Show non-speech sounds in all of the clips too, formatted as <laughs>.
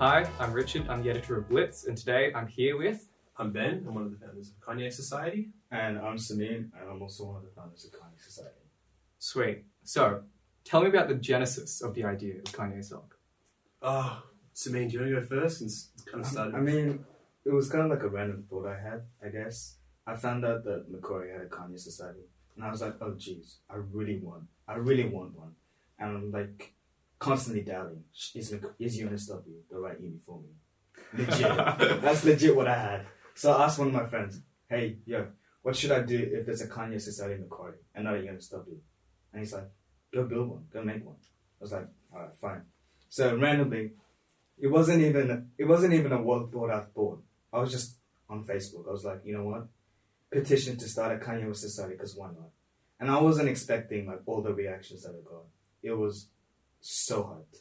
Hi, I'm Richard. I'm the editor of Blitz, and today I'm here with. I'm Ben. I'm one of the founders of Kanye Society. And I'm Sameen, and I'm also one of the founders of Kanye Society. Sweet. So, tell me about the genesis of the idea of KanyeSoc. Oh, ah, Sameen, do you want to go first and kind of start? I mean, it was kind of like a random thought I had, I guess. I found out that Macquarie had a Kanye Society, and I was like, oh, jeez, I really want, I really want one. And I'm like, constantly doubting, is, is UNSW the right uni for me? Legit. <laughs> That's legit what I had. So I asked one of my friends, hey, yo, what should I do if there's a Kanye Society in the Macquarie and not a UNSW? And he's like, go build one, go make one. I was like, all right, fine. So randomly, it wasn't even it wasn't even a well thought out thought. I was just on Facebook. I was like, you know what? Petition to start a Kanye West Society because why not? And I wasn't expecting like all the reactions that I got. It was so hyped.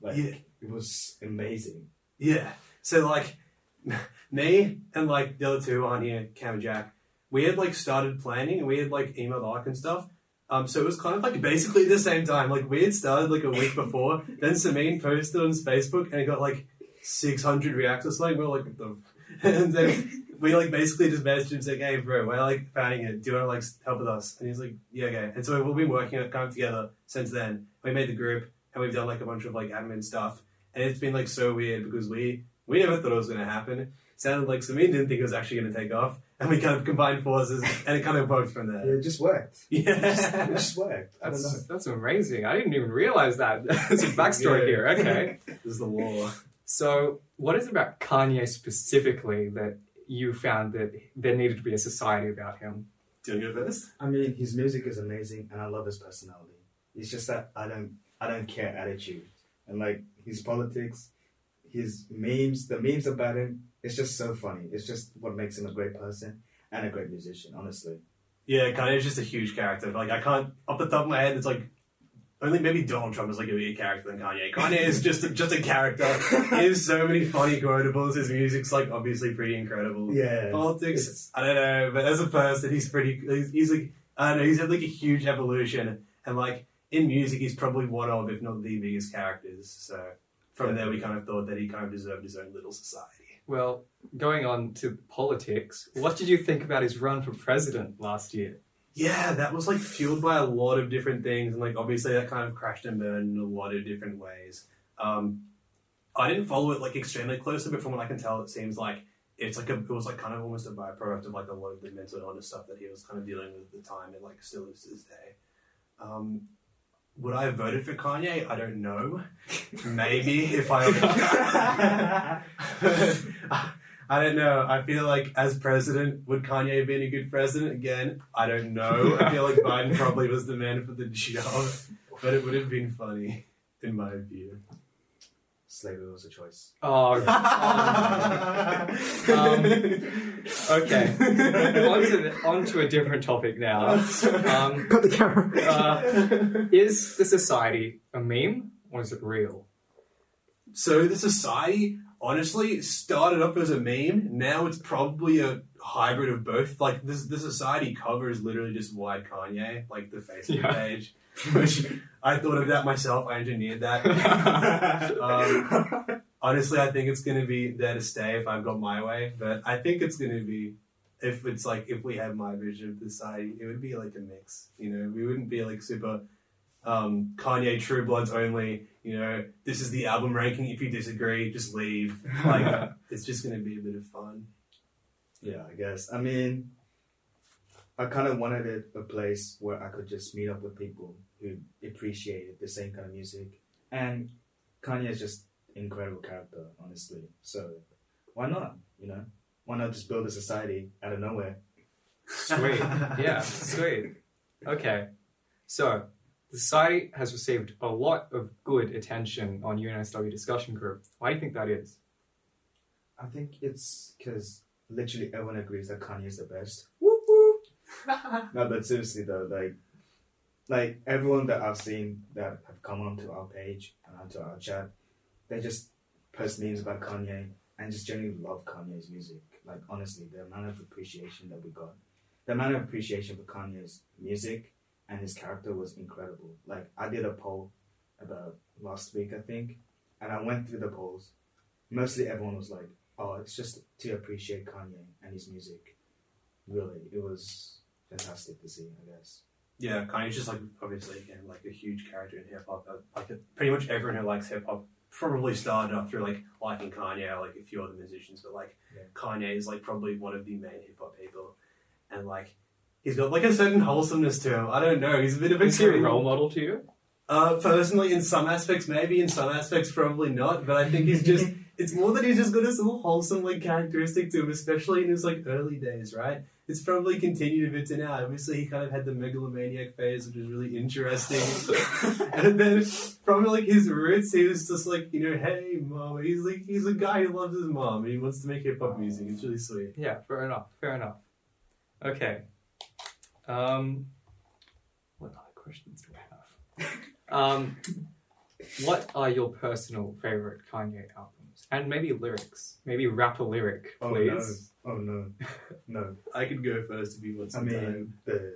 Like Yeah. it was amazing. yeah. So like, <laughs> me and like the other two on here, Cam and Jack, we had like started planning and we had like emailed Arc and stuff. Um, so it was kind of like basically the same time. Like we had started like a week <laughs> before. then Sameen posted on his Facebook and it got like 600 reacts or something. We were like, what the? <laughs> And then we like basically just messaged him saying, "Hey, bro, we're like founding it. Do you want to like help with us?" And he's like, "Yeah, okay." And so we've been working it kind of together since then. We made the group and we've done like a bunch of like admin stuff, and it's been like so weird because we we never thought it was going to happen. It sounded like Sameen didn't think it was actually going to take off, and we kind of combined forces, and it kind of worked from Yeah, there. it just worked. <laughs> Yeah, it Yeah. just worked. I don't know. That's, that's amazing. I didn't even realize that. <laughs> There's a backstory Yeah. here. Okay. <laughs> this is the war. So, what is it about Kanye specifically that you found that there needed to be a society about him? Do you want this? I mean, his music is amazing, and I love his personality. It's just that I don't, I don't care attitude, and like his politics, his memes, the memes about him. It's just so funny. It's just what makes him a great person and a great musician. Honestly, Yeah, Kanye is just a huge character. Like I can't, off the top of my head, it's like only maybe Donald Trump is like a bigger character than Kanye. Kanye is just a, just a character. he has so many funny quotables. His music's like obviously pretty incredible. yeah. Politics, It's- I don't know, but as a person, he's pretty. He's, he's like I don't know. He's had like a huge evolution, and like in music, he's probably one of, if not the biggest characters. So from there, we kind of thought that he kind of deserved his own little society. Well, going on to politics, what did you think about his run for president last year? Yeah, that was like fueled by a lot of different things, and like obviously that kind of crashed and burned in a lot of different ways. Um, I didn't follow it like extremely closely, but from what I can tell, it seems like it's like a, it was like kind of almost a byproduct of like a lot of the mental illness stuff that he was kind of dealing with at the time, and like still is to this day. Um, would I have voted for Kanye? I don't know. Maybe if I. <laughs> <laughs> I don't know. I feel like as president, would Kanye have been a good president? Again, I don't know. I feel like Biden probably was the man for the job, but it would have been funny, in my view. Slavery was a choice. <laughs> Oh, <laughs> Um, okay. on, to the, on to a different topic now. Um, Got the camera. uh, is the society a meme or is it real? so the society honestly started up as a meme. Now it's probably a hybrid of both. Like this, the society cover is literally just wide Kanye, like the Facebook Yeah. page. Which I thought of that myself. I engineered that. <laughs> Um, honestly, I think it's going to be there to stay if I've got my way. But I think it's going to be, if it's like, if we have my vision of the society, it would be like a mix. You know, we wouldn't be like super um, Kanye True Bloods only. You know, this is the album ranking. If you disagree, just leave. Like, <laughs> it's just going to be a bit of fun. Yeah, I guess. I mean, I kind of wanted it a place where I could just meet up with people who appreciated the same kind of music. And Kanye is just incredible character, honestly. So why not? You know, why not just build a society out of nowhere? Sweet. <laughs> Yeah, sweet. Okay. So, the society has received a lot of good attention on UNSW discussion group. Why do you think that is? I think it's because literally everyone agrees that Kanye is the best. <laughs> no, but seriously though, like, like everyone that I've seen that have come onto our page and onto our chat, they just post memes about Kanye and just genuinely love Kanye's music. Like honestly, the amount of appreciation that we got, the amount of appreciation for Kanye's music and his character was incredible. Like I did a poll about last week, I think, and I went through the polls, mostly everyone was like, "Oh, it's just to appreciate Kanye and his music." Really, it was fantastic to see. I guess. Yeah, Kanye's just like obviously again like a huge character in hip hop. Uh, Like pretty much everyone who likes hip hop probably started off through like liking Kanye or like a few other musicians, but like Yeah. Kanye is like probably one of the main hip hop people, and like he's got like a certain wholesomeness to him. I don't know. He's a bit of a Is he a role model to you? Uh, personally, in some aspects, maybe in some aspects, probably not. But I think he's just. <laughs> It's more that he's just got this little wholesome like characteristic to him, especially in his like early days, right? It's probably continued a bit to now. Obviously, he kind of had the megalomaniac phase, which was really interesting. <laughs> and then from like his roots, he was just like, you know, hey mom. He's like, he's a guy who loves his mom and he wants to make hip hop music. It's really sweet. Yeah, fair enough. Fair enough. Okay. Um, what other questions do I have? <laughs> Um, what are your personal favorite Kanye albums? And maybe lyrics. Maybe rap a lyric, Oh please. no! Oh no! No. <laughs> I could go first if you want I mean, the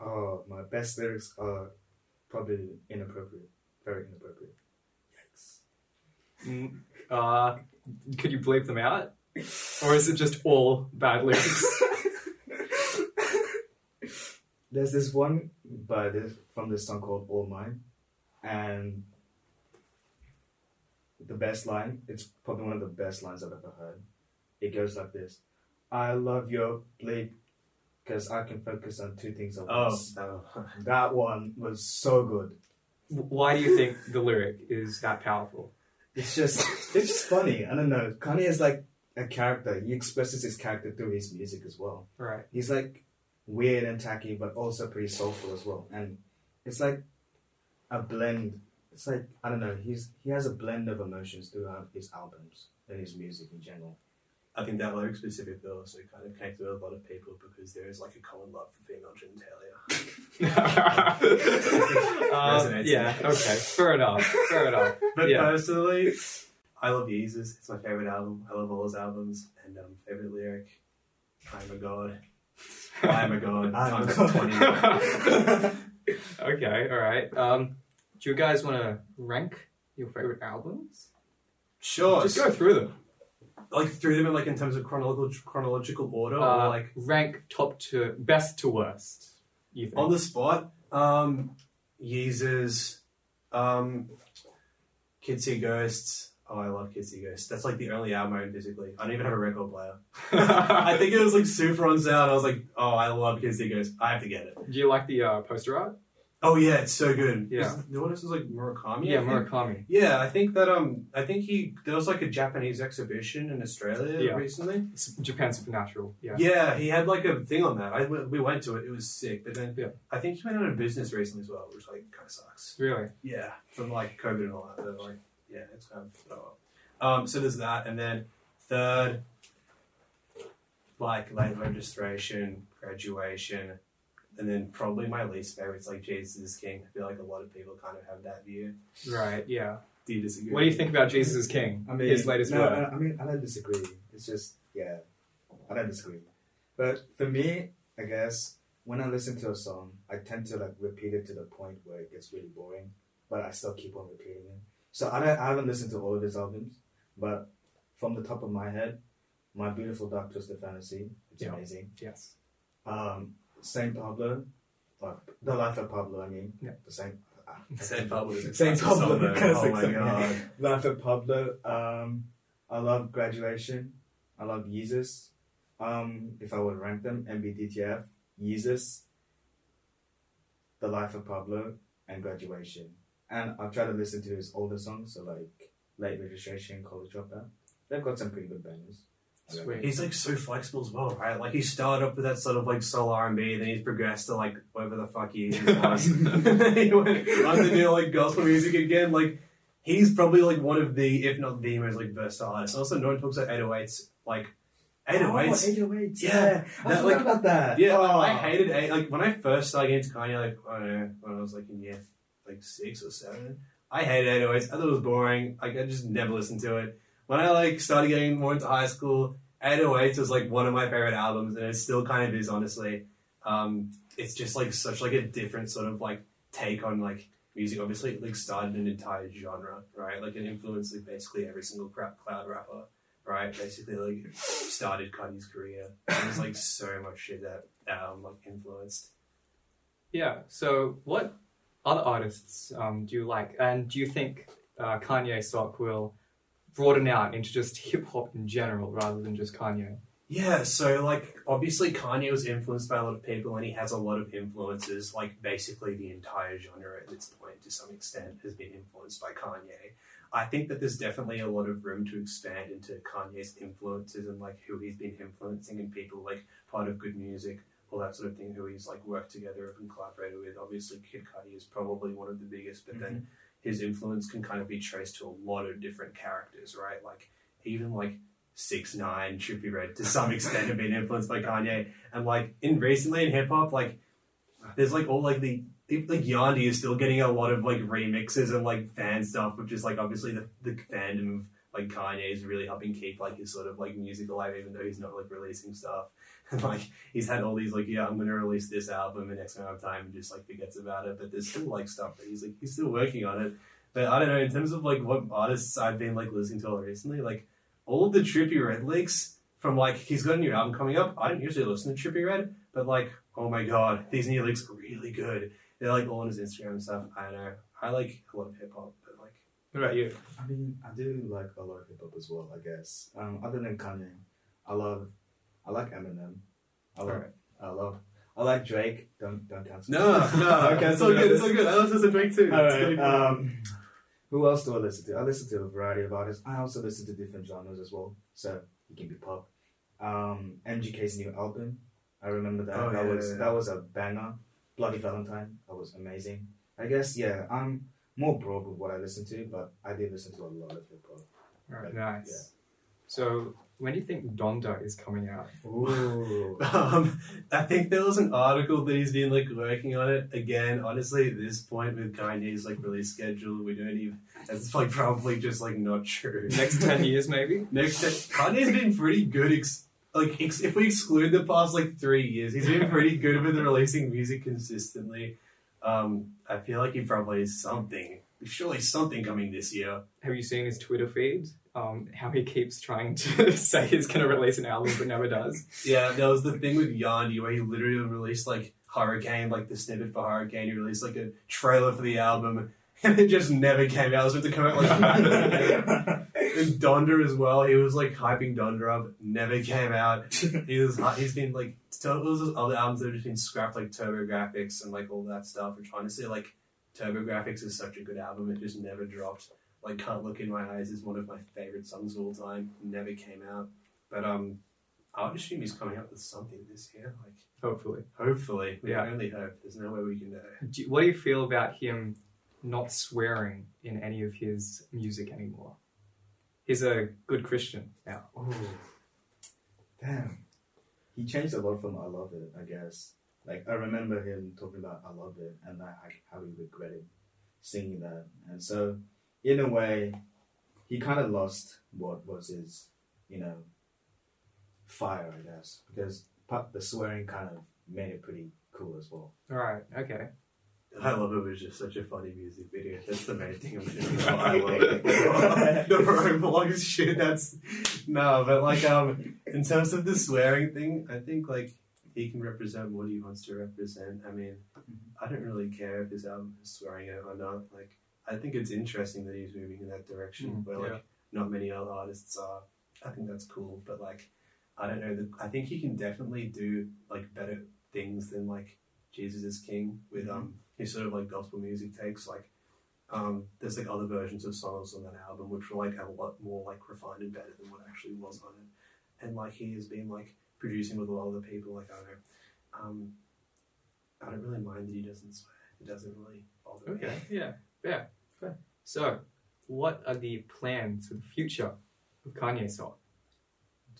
oh, my best lyrics are probably inappropriate, very inappropriate. Yikes. Mm, uh, could you bleep them out? Or is it just all bad lyrics? <laughs> There's this one by this from this song called All Mine, and the best line. It's probably one of the best lines I've ever heard. It goes like this: "I love your bleep, because I can focus on two things at Oh, once." That one was so good. Why do you think the lyric is that powerful? It's just it's just funny. I don't know. Kanye is like a character. He expresses his character through his music as well. Right. He's like weird and tacky, but also pretty soulful as well. And it's like a blend. It's like I don't know. He's he has a blend of emotions throughout his albums and his music in general. I think that lyric specifically also kind of connected with a lot of people because there is like a common love for female genitalia. <laughs> um, yeah, okay. Fair enough. Fair enough. <laughs> But Yeah. personally, I love Yeezus. It's my favorite album. I love all his albums. And um, favorite lyric, I'm a god. I'm a god. <laughs> I'm a god. 20. okay, alright. Um, do you guys want to rank your favorite albums? Sure. Just go through them. like through them in like in terms of chronological chronological order or Uh, like rank top to best to worst. You think? on the spot. Um Yeezus, um Kids See Ghosts. Oh, I love Kids See Ghosts. That's like the only album I own physically. I don't even have a record player. <laughs> I think it was like super on sale and I was like, oh I love Kids See Ghosts. I have to get it. do you like the uh, poster art? Oh yeah, it's so good. Yeah. Is- the one is like Murakami. Yeah. Murakami. Yeah, I think that um I think he there was like a Japanese exhibition in Australia Yeah. recently. Japan Supernatural. Yeah. Yeah, he had like a thing on that. I we went to it. It was sick. But then Yeah. I think he went out of business recently as well, which like kind of sucks. Really? Yeah, from like COVID and all that. But, like yeah, it's kind of oh. Um, so there's that, and then third, like late registration, graduation, and then probably my least favorite is like Jesus is King. I feel like a lot of people kind of have that view. Right, yeah. Do you disagree? What do you think about Jesus is King? I mean, His latest no, work. I, I mean, I don't disagree. It's just, yeah, I don't disagree. But for me, I guess when I listen to a song, I tend to like repeat it to the point where it gets really boring, but I still keep on repeating it. So I, don't, I haven't listened to all of his albums, but from the top of my head, My Beautiful Dark Twisted Fantasy, it's Yeah. amazing. Yes. Um, Saint Pablo, uh, The Life of Pablo, I mean, Yeah. the Saint. uh, Saint Pablo is Saint Pablo, song, though. classic Oh my god. Life of Pablo. Um, I love Graduation. I love Yeezus. Um, if I would rank them, MBDTF, Yeezus, The Life of Pablo, and Graduation. And I've tried to listen to his older songs, so like Late Registration, College Dropout. They've got some pretty good bangers. Sweet. He's like so flexible as well, right? Like he started off with that sort of like soul R and B, then he's progressed to like whatever the fuck he is. he went on to do like gospel music again. Like he's probably like one of the, if not the most like versatile artists. Also, no one talks about 808s. Like 808s. Oh, 808s. Yeah. Yeah. I That, forgot like- about that. Yeah, Oh. I hated eight. Like when I first started getting into Kanye, like I don't know, when I was like in year like six or seven, I hated 808s. I thought it was boring. Like I just never listened to it. When I like started getting more into high school, 808s was like one of my favorite albums, and it still kind of is, honestly. Um, it's just like such like a different sort of like take on like music. Obviously, it like started an entire genre, right? Like it influenced like basically every single crap cloud rapper, right? Basically, like started Kanye's career. There's like so much shit that um like influenced. Yeah. So, what other artists um, do you like, and do you think uh, KanyeSoc will broaden out into just <laughs> hip hop in general rather than just Kanye? Yeah, so like obviously Kanye was influenced by a lot of people and he has a lot of influences. Like basically the entire genre at this point to some extent has been influenced by Kanye. I think that there's definitely a lot of room to expand into Kanye's influences and like who he's been influencing and people like part of good music, all that sort of thing, who he's like worked together with and collaborated with. Obviously Kid Cudi is probably one of the biggest, but then mm-hmm. His influence can kind of be traced to a lot of different characters, right? Like even like six nine Trippie Redd to some <laughs> extent have been influenced by Kanye. And like in recently in hip hop, like there's like all like the like Yandhi is still getting a lot of like remixes and like fan stuff, which is like obviously the, the fandom of like Kanye is really helping keep like his sort of like music alive, even though he's not like releasing stuff. <laughs> Like he's had all these like, yeah, I'm gonna release this album in X amount of time and just like forgets about it. But there's still like stuff that he's like he's still working on it. But I don't know, in terms of like what artists I've been like listening to recently, like all the Trippie Redd leaks from like he's got a new album coming up. I don't usually listen to Trippie Redd, but like, oh my god, these new leaks are really good. They're like all on his Instagram and stuff. I don't know. I like a lot of hip hop, but like What about you? I mean, I do like a lot of hip hop as well. I guess. Um, other than Kanye, I love, I like Eminem. I love, Alright. I love, I like Drake. Don't don't cancel. no, no, <laughs> Okay, it's so all good. It's all good. I listen to Drake too. Alright, um, who else do I listen to? I listen to a variety of artists. I also listen to different genres as well. So it can be pop. Um, MGK's new album. I remember that. Oh, that yeah, was yeah, that was a banger. Bloody Valentine. That was amazing. I guess yeah. I'm more broad with what I listen to, but I do listen to a lot of hip hop. Right, nice. So, when do you think Donda is coming out? Ooh. Um, I think there was an article that he's been like working on it again. Honestly, at this point with Kanye's like release schedule, we don't even. It's like probably just like not true. Next 10 years, maybe? <laughs> Next, Kanye's been pretty good. Ex- like ex- if we exclude the past like three years, he's been pretty good with releasing music consistently. Um, I feel like he probably has something. Surely something coming this year. Have you seen his Twitter feed? Um, how he keeps trying to <laughs> say he's going to release an album but never does. Yeah, there was the thing with Yandhi where he literally released like Hurricane, like the snippet for Hurricane. He released like a trailer for the album, <laughs> and it just never came out. It was meant to come out like. <laughs> and Donda as well. He was like hyping Donda up, never came out. He was he's been like so those other albums that have just been scrapped like TurboGrafx and like all that stuff. Which honestly, like TurboGrafx is such a good album. It just never dropped. Like Can't Look in My Eyes is one of my favorite songs of all time. Never came out, but um, I would assume he's coming up with something this year. Like Hopefully. hopefully, we Yeah. can only hope. There's no way we can know. Do, what do you feel about him not swearing in any of his music anymore? He's a good Christian now. Ooh. Damn. He changed a lot from I Love It, I guess. Like, I remember him talking about I Love It and like, how he regretted singing that. And so, in a way, he kind of lost what was his, you know, fire, I guess. Because the swearing kind of made it pretty cool as well. Alright, okay. I love it It was just such a funny music video. That's the main thing I'm doing. <laughs> I love it. the Roblox shit, that's no, but like um in terms of the swearing thing, I think like he can represent what he wants to represent. I mean, I don't really care if his album is swearing it or not. Like I think it's interesting that he's moving in that direction Mm, where like yeah. not many other artists are. I think that's cool, but like I don't know. The, I think he can definitely do like better things than like Jesus is King with um his sort of like gospel music takes. Like um there's like other versions of songs on that album which were like have a lot more like refined and better than what actually was on it. And like he has been like producing with a lot of the people. Like I don't know. Um, I don't really mind that he doesn't swear. It doesn't really bother me. Okay, yeah, yeah, fair. So, what are the plans for the future of KanyeSoc?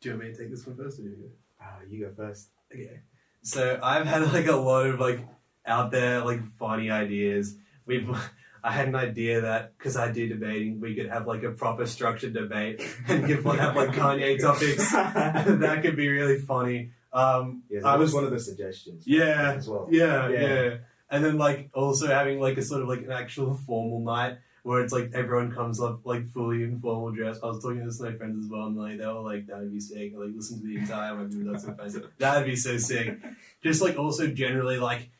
Do you want me to take this one first or do you? Ah, you go first. Okay. So I've had like a lot of like out there like funny ideas. We've <laughs> I had an idea that because I do debating, we could have like a proper structured debate <laughs> and give like have like Kanye <laughs> topics. that could be really funny. Um, Yeah, I that was was one of the suggestions. Yeah, as well. yeah, Yeah. yeah. And then like also having like a sort of like an actual formal night where it's like everyone comes up like fully in formal dress. I was talking to this with my friends as well, and like they were like, "That would be sick." Like listen to the entire movie. That's so fancy. That'd be so sick. Just like also generally like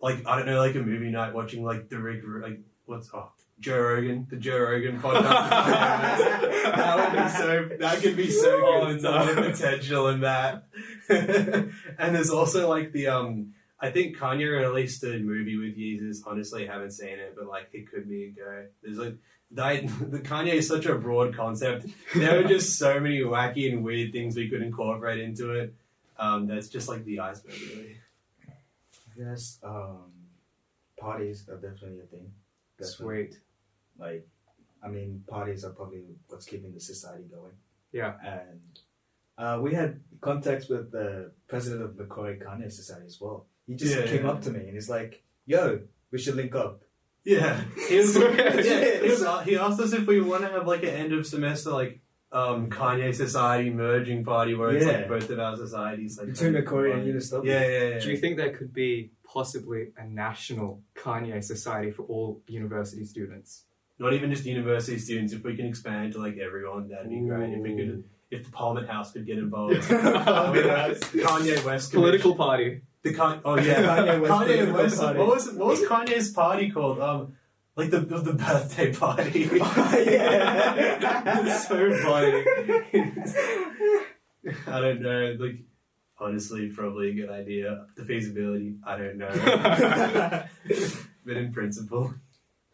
like I don't know like a movie night watching like the Rick like what's oh Joe Rogan the Joe Rogan podcast. <laughs> that would be so. That could be so good. Oh, no. potential in that. <laughs> and there's also like the um. I think Kanye released a movie with Yeezus. Honestly, haven't seen it, but like it could be a go. There's like. <laughs> The Kanye is such a broad concept. There are just so many wacky and weird things we could incorporate into it. Um, that's just like the iceberg, really. I guess um, parties are definitely a thing. Definitely. Sweet. Like, I mean, parties are probably what's keeping the society going. Yeah. And uh, we had contacts with the president of Macquarie Kanye Society as well. He just Yeah, came yeah. up to me and he's like, "Yo, we should link up." Yeah, <laughs> he, was, yeah, he, <laughs> was, he asked us if we want to have like an end of semester like um, Kanye Society merging party where it's Yeah. like both of our societies like Between Macquarie and combined. Unistop. Yeah, yeah, yeah. Do you think there could be possibly a national Kanye society for all university students? Not even just university students. If we can expand to like everyone, that'd be great. If we could, if the Parliament House could get involved. <laughs> Parliament House. Kanye West Political party. The Con- oh <laughs> yeah, Kanye West Kanye political West. party. What was what was Kanye's party called? Um, like the the birthday party. <laughs> yeah. it's <laughs> so funny. I don't know. Like honestly, probably a good idea. The feasibility, I don't know. but in principle,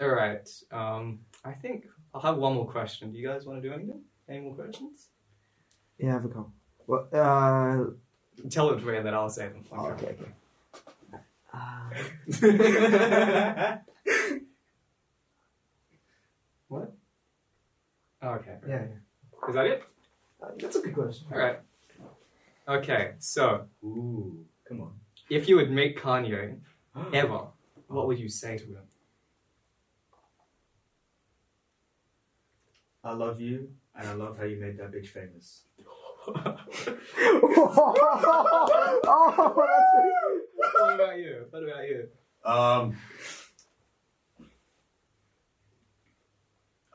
All right. Um, I think I'll have one more question. Do you guys want to do anything? Any more questions? Yeah, have a go. Well, uh, Tell them to me and then I'll say them. oh, okay, okay. Uh, <laughs> What? Oh, okay. yeah, yeah. Is that it? Uh, that's a good question. All right. Okay. So, Ooh, come on. if you would meet Kanye <gasps> ever, what would you say to him? I love you, and I love how you made that bitch famous. <gasps> <laughs> oh, that's pretty. what about you? What about you? um,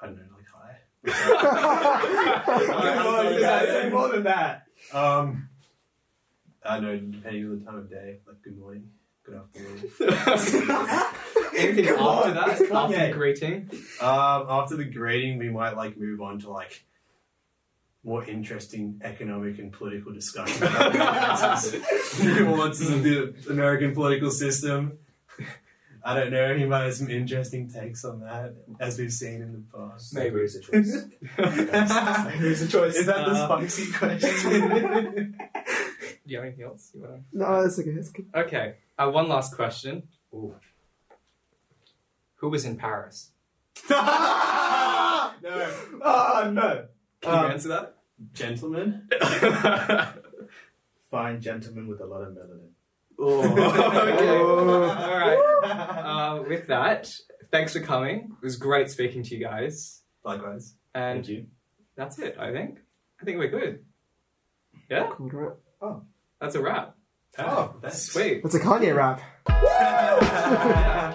I don't know, like hi. Come on, more than that. Um, I don't know, depending on the time of day, like good morning, good afternoon. Anything after that? After greeting? Um, after the grading, we might like move on to like more interesting economic and political discussion about <laughs> the nuances of the <laughs> American political system. I don't know. He might have some interesting takes on that, as we've seen in the past. Maybe. Slavery is a <laughs> choice. Slavery is a choice. Is that the Uh, spicy question? Do you have anything else you want No, that's okay. That's good. Okay. Uh, one last question. Ooh. Who was in Paris? no. Oh no! Can you Um, answer that? Gentlemen. <laughs> Fine gentleman with a lot of melanin. <laughs> Oh, okay. All right. Uh, with that, thanks for coming. It was great speaking to you guys. Likewise. And Thank you. that's it, I think. I think we're good. Yeah, Cool, right? that's a wrap. Oh, that's Sweet. That's a Kanye rap. Yeah. <laughs>